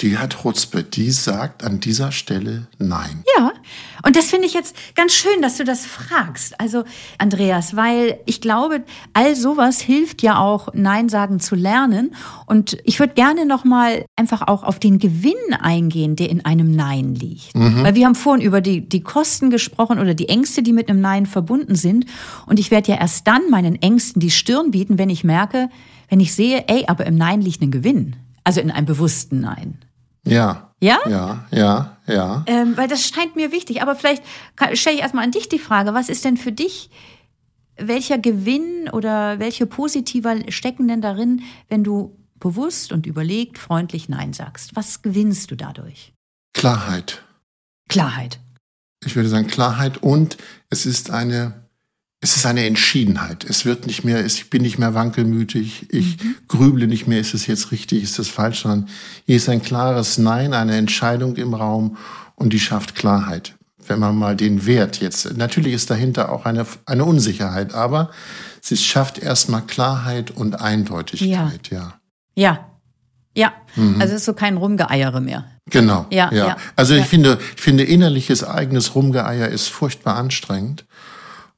die hat Chutzpe, die sagt an dieser Stelle Nein. Ja, und das finde ich jetzt ganz schön, dass du das fragst. Also, Andreas, weil ich glaube, all sowas hilft ja auch, Nein sagen zu lernen. Und ich würde gerne nochmal einfach auch auf den Gewinn eingehen, der in einem Nein liegt. Mhm. Weil wir haben vorhin über die, die Kosten gesprochen oder die Ängste, die mit einem Nein verbunden sind. Und ich werde ja erst dann meinen Ängsten die Stirn bieten, wenn ich merke, wenn ich sehe, ey, aber im Nein liegt ein Gewinn. Also in einem bewussten Nein. Ja. Ja? Ja, ja, ja. Ähm, weil das scheint mir wichtig. Aber vielleicht stelle ich erstmal an dich die Frage, was ist denn für dich, welcher Gewinn oder welche positiver stecken denn darin, wenn du bewusst und überlegt freundlich Nein sagst? Was gewinnst du dadurch? Klarheit. Klarheit. Ich würde sagen Klarheit und es ist eine es ist eine Entschiedenheit. Es wird nicht mehr, ich bin nicht mehr wankelmütig, ich mhm. grüble nicht mehr, ist es jetzt richtig, ist es falsch, sondern hier ist ein klares Nein, eine Entscheidung im Raum und die schafft Klarheit. Wenn man mal den Wert jetzt, natürlich ist dahinter auch eine, eine Unsicherheit, aber sie schafft erstmal Klarheit und Eindeutigkeit, ja. Ja. Ja. ja. Mhm. Also es ist so kein Rumgeeiere mehr. Genau. Ja. ja. ja. Also ich finde, ich finde innerliches eigenes Rumgeeier ist furchtbar anstrengend.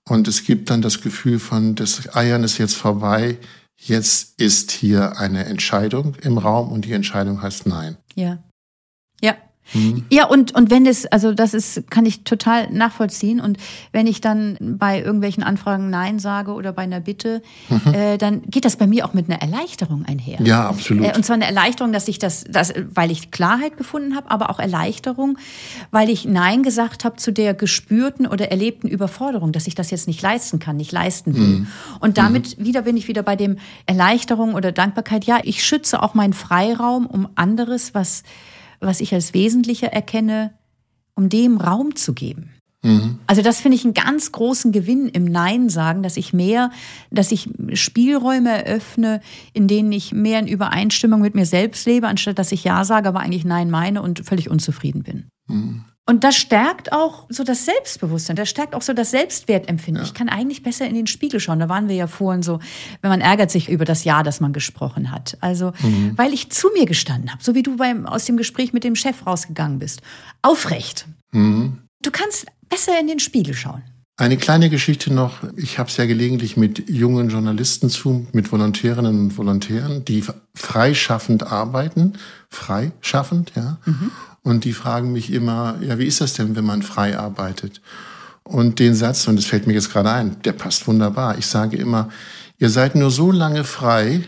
Und es gibt dann das Gefühl von, das Eiern ist jetzt vorbei, jetzt ist hier eine Entscheidung im Raum und die Entscheidung heißt Nein. Ja. Ja, Mhm. Ja, und, und wenn es, also das ist, kann ich total nachvollziehen. Und wenn ich dann bei irgendwelchen Anfragen Nein sage oder bei einer Bitte, mhm. äh, dann geht das bei mir auch mit einer Erleichterung einher. Ja, absolut. Äh, und zwar eine Erleichterung, dass ich das, das weil ich Klarheit gefunden habe, aber auch Erleichterung, weil ich Nein gesagt habe zu der gespürten oder erlebten Überforderung, dass ich das jetzt nicht leisten kann, nicht leisten will. Mhm. Und damit mhm. wieder bin ich wieder bei dem Erleichterung oder Dankbarkeit. Ja, ich schütze auch meinen Freiraum um anderes, was was ich als wesentlicher erkenne, um dem Raum zu geben. Mhm. Also das finde ich einen ganz großen Gewinn im Nein sagen, dass ich mehr, dass ich Spielräume eröffne, in denen ich mehr in Übereinstimmung mit mir selbst lebe, anstatt dass ich Ja sage, aber eigentlich Nein meine und völlig unzufrieden bin. Mhm. Und das stärkt auch so das Selbstbewusstsein, das stärkt auch so das Selbstwertempfinden. Ja. Ich kann eigentlich besser in den Spiegel schauen. Da waren wir ja vorhin so, wenn man ärgert sich über das Ja, das man gesprochen hat. Also, mhm. weil ich zu mir gestanden habe, so wie du beim, aus dem Gespräch mit dem Chef rausgegangen bist. Aufrecht. Mhm. Du kannst besser in den Spiegel schauen. Eine kleine Geschichte noch. Ich habe es ja gelegentlich mit jungen Journalisten zu, mit Volontärinnen und Volontären, die freischaffend arbeiten, freischaffend, ja. Mhm. Und die fragen mich immer, ja, wie ist das denn, wenn man frei arbeitet? Und den Satz, und das fällt mir jetzt gerade ein, der passt wunderbar. Ich sage immer, ihr seid nur so lange frei,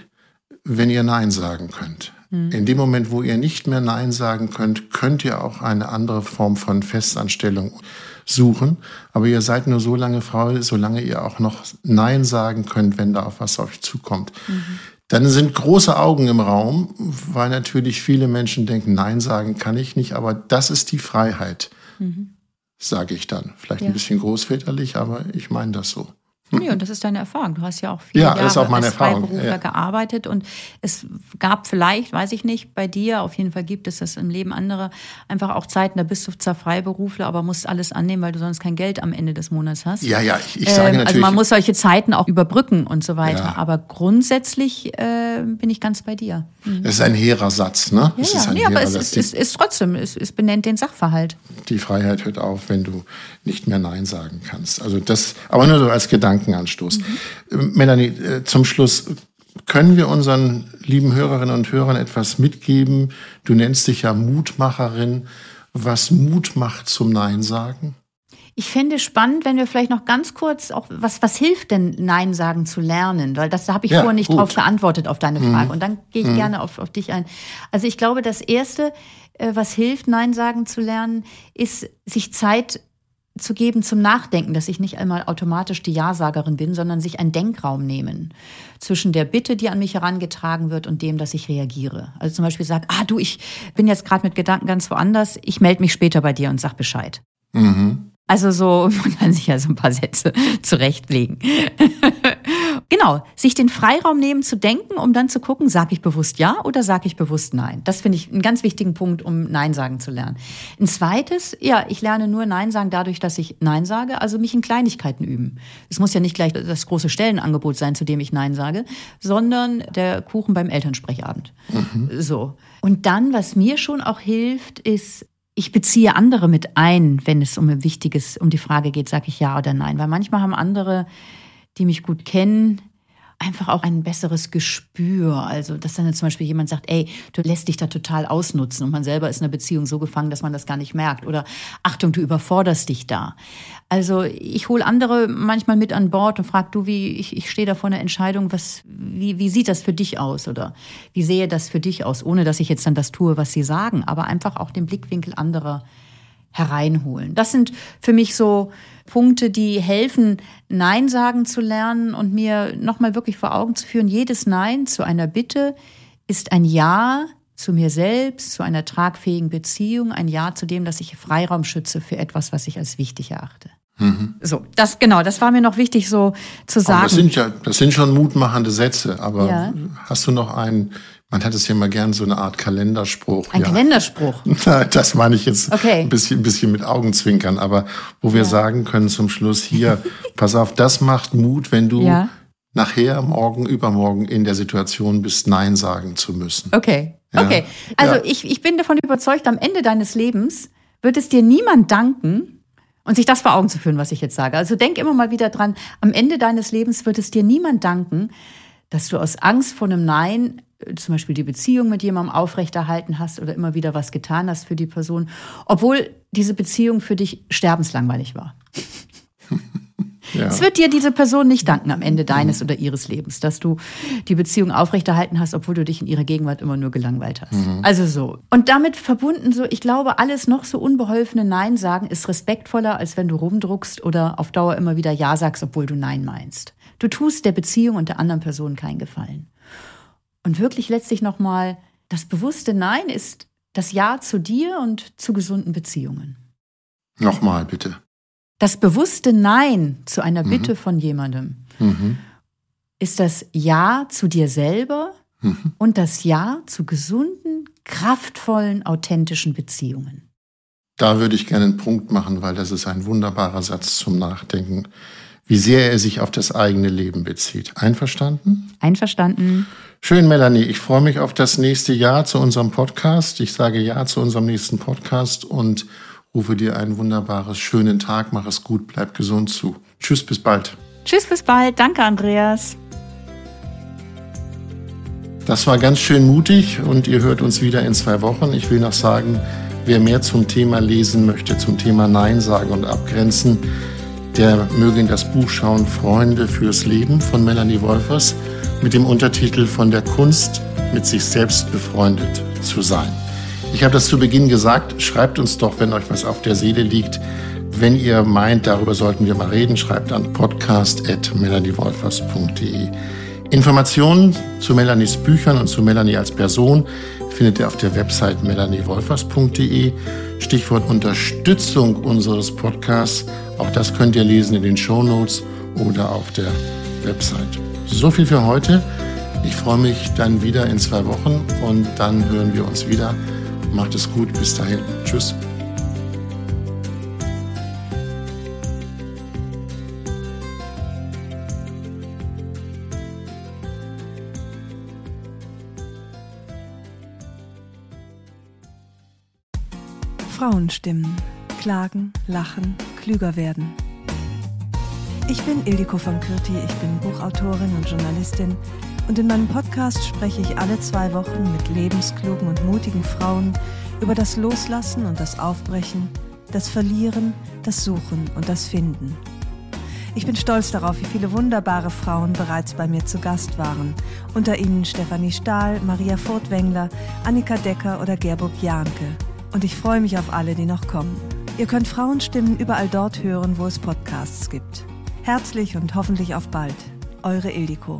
wenn ihr Nein sagen könnt. Mhm. In dem Moment, wo ihr nicht mehr Nein sagen könnt, könnt ihr auch eine andere Form von Festanstellung suchen. Aber ihr seid nur so lange frei, solange ihr auch noch Nein sagen könnt, wenn da auf was auf euch zukommt. Mhm. Dann sind große Augen im Raum, weil natürlich viele Menschen denken, nein sagen kann ich nicht, aber das ist die Freiheit, mhm. sage ich dann. Vielleicht ja. ein bisschen großväterlich, aber ich meine das so. Nee, und das ist deine Erfahrung. Du hast ja auch viele ja, Jahre auch als Freiberufler ja. gearbeitet und es gab vielleicht, weiß ich nicht, bei dir, auf jeden Fall gibt es das im Leben anderer, einfach auch Zeiten, da bist du zwar Freiberufler, aber musst alles annehmen, weil du sonst kein Geld am Ende des Monats hast. Ja, ja, ich, ich sage ähm, natürlich. Also man muss solche Zeiten auch überbrücken und so weiter. Ja. Aber grundsätzlich äh, bin ich ganz bei dir. Mhm. Es ist ein hehrer Satz, ne? Ja, ja. nee, aber es ist, ist, ist, trotzdem, es, es benennt den Sachverhalt. Die Freiheit hört auf, wenn du nicht mehr Nein sagen kannst. Also das, aber nur so als Gedanke Gedankenanstoß. Mhm. Melanie, äh, zum Schluss, können wir unseren lieben Hörerinnen und Hörern etwas mitgeben? Du nennst dich ja Mutmacherin. Was Mut macht zum Nein sagen? Ich fände spannend, wenn wir vielleicht noch ganz kurz auch, was, was hilft denn, Nein sagen zu lernen? Weil das da habe ich ja, vorher nicht gut. drauf geantwortet auf deine Frage. Mhm. Und dann gehe ich mhm. gerne auf, auf dich ein. Also ich glaube, das Erste, äh, was hilft, Nein sagen zu lernen, ist, sich Zeit zu geben zum Nachdenken, dass ich nicht einmal automatisch die Ja-Sagerin bin, sondern sich einen Denkraum nehmen zwischen der Bitte, die an mich herangetragen wird, und dem, dass ich reagiere. Also zum Beispiel sage, ah du, ich bin jetzt gerade mit Gedanken ganz woanders, ich melde mich später bei dir und sag Bescheid. Mhm. Also so, man kann sich ja so ein paar Sätze zurechtlegen. Genau, sich den Freiraum nehmen zu denken, um dann zu gucken, sage ich bewusst ja oder sage ich bewusst nein. Das finde ich einen ganz wichtigen Punkt, um Nein sagen zu lernen. Ein zweites, ja, ich lerne nur Nein sagen dadurch, dass ich Nein sage, also mich in Kleinigkeiten üben. Es muss ja nicht gleich das große Stellenangebot sein, zu dem ich Nein sage, sondern der Kuchen beim Elternsprechabend. Mhm. So. Und dann, was mir schon auch hilft, ist ich beziehe andere mit ein, wenn es um ein wichtiges, um die Frage geht, sage ich ja oder nein. Weil manchmal haben andere, die mich gut kennen, einfach auch ein besseres Gespür. Also, dass dann zum Beispiel jemand sagt, ey, du lässt dich da total ausnutzen und man selber ist in einer Beziehung so gefangen, dass man das gar nicht merkt. Oder Achtung, du überforderst dich da. Also ich hole andere manchmal mit an Bord und frage, du, wie, ich, ich stehe da vor einer Entscheidung, was, wie, wie sieht das für dich aus? Oder wie sehe das für dich aus? Ohne dass ich jetzt dann das tue, was sie sagen, aber einfach auch den Blickwinkel anderer hereinholen. Das sind für mich so Punkte, die helfen, Nein sagen zu lernen und mir nochmal wirklich vor Augen zu führen, jedes Nein zu einer Bitte ist ein Ja zu mir selbst, zu einer tragfähigen Beziehung, ein Ja zu dem, dass ich Freiraum schütze für etwas, was ich als wichtig erachte. Mhm. So, das genau, das war mir noch wichtig so zu sagen. das sind ja, das sind schon mutmachende Sätze, aber ja. hast du noch einen man hat es ja mal gern so eine Art Kalenderspruch. Ein ja. Kalenderspruch. Das meine ich jetzt okay. ein, bisschen, ein bisschen mit Augenzwinkern, aber wo wir ja. sagen können zum Schluss hier, pass auf, das macht Mut, wenn du ja. nachher, morgen, übermorgen in der Situation bist, Nein sagen zu müssen. Okay. Okay. Also ich, ich bin davon überzeugt, am Ende deines Lebens wird es dir niemand danken, und sich das vor Augen zu führen, was ich jetzt sage. Also denk immer mal wieder dran, am Ende deines Lebens wird es dir niemand danken, dass du aus Angst vor einem Nein zum Beispiel die Beziehung mit jemandem aufrechterhalten hast oder immer wieder was getan hast für die Person, obwohl diese Beziehung für dich sterbenslangweilig war. Ja. Es wird dir diese Person nicht danken am Ende deines mhm. oder ihres Lebens, dass du die Beziehung aufrechterhalten hast, obwohl du dich in ihrer Gegenwart immer nur gelangweilt hast. Mhm. Also so. Und damit verbunden so, ich glaube, alles noch so unbeholfene Nein sagen ist respektvoller, als wenn du rumdruckst oder auf Dauer immer wieder Ja sagst, obwohl du Nein meinst. Du tust der Beziehung und der anderen Person keinen Gefallen. Und wirklich letztlich nochmal, das bewusste Nein ist das Ja zu dir und zu gesunden Beziehungen. Nochmal bitte. Das bewusste Nein zu einer mhm. Bitte von jemandem mhm. ist das Ja zu dir selber mhm. und das Ja zu gesunden, kraftvollen, authentischen Beziehungen. Da würde ich gerne einen Punkt machen, weil das ist ein wunderbarer Satz zum Nachdenken, wie sehr er sich auf das eigene Leben bezieht. Einverstanden? Einverstanden. Schön, Melanie. Ich freue mich auf das nächste Jahr zu unserem Podcast. Ich sage Ja zu unserem nächsten Podcast und rufe dir einen wunderbares, schönen Tag. Mach es gut, bleib gesund zu. Tschüss, bis bald. Tschüss, bis bald. Danke, Andreas. Das war ganz schön mutig und ihr hört uns wieder in zwei Wochen. Ich will noch sagen, wer mehr zum Thema lesen möchte, zum Thema Nein sagen und abgrenzen, der möge in das Buch schauen Freunde fürs Leben von Melanie Wolfers mit dem Untertitel Von der Kunst mit sich selbst befreundet zu sein. Ich habe das zu Beginn gesagt, schreibt uns doch, wenn euch was auf der Seele liegt. Wenn ihr meint, darüber sollten wir mal reden, schreibt an podcast.melaniewolfers.de. Informationen zu Melanies Büchern und zu Melanie als Person findet ihr auf der Website melaniewolfers.de. Stichwort Unterstützung unseres Podcasts. Auch das könnt ihr lesen in den Show Notes oder auf der Website. So viel für heute. Ich freue mich dann wieder in zwei Wochen und dann hören wir uns wieder. Macht es gut. Bis dahin. Tschüss. Frauenstimmen. Klagen, lachen, klüger werden. Ich bin Ildiko von Kürti, ich bin Buchautorin und Journalistin und in meinem Podcast spreche ich alle zwei Wochen mit lebensklugen und mutigen Frauen über das Loslassen und das Aufbrechen, das Verlieren, das Suchen und das Finden. Ich bin stolz darauf, wie viele wunderbare Frauen bereits bei mir zu Gast waren. Unter ihnen Stefanie Stahl, Maria Furtwängler, Annika Decker oder Gerburg Jahnke. Und ich freue mich auf alle, die noch kommen. Ihr könnt Frauenstimmen überall dort hören, wo es Podcasts gibt. Herzlich und hoffentlich auf bald. Eure Ildiko.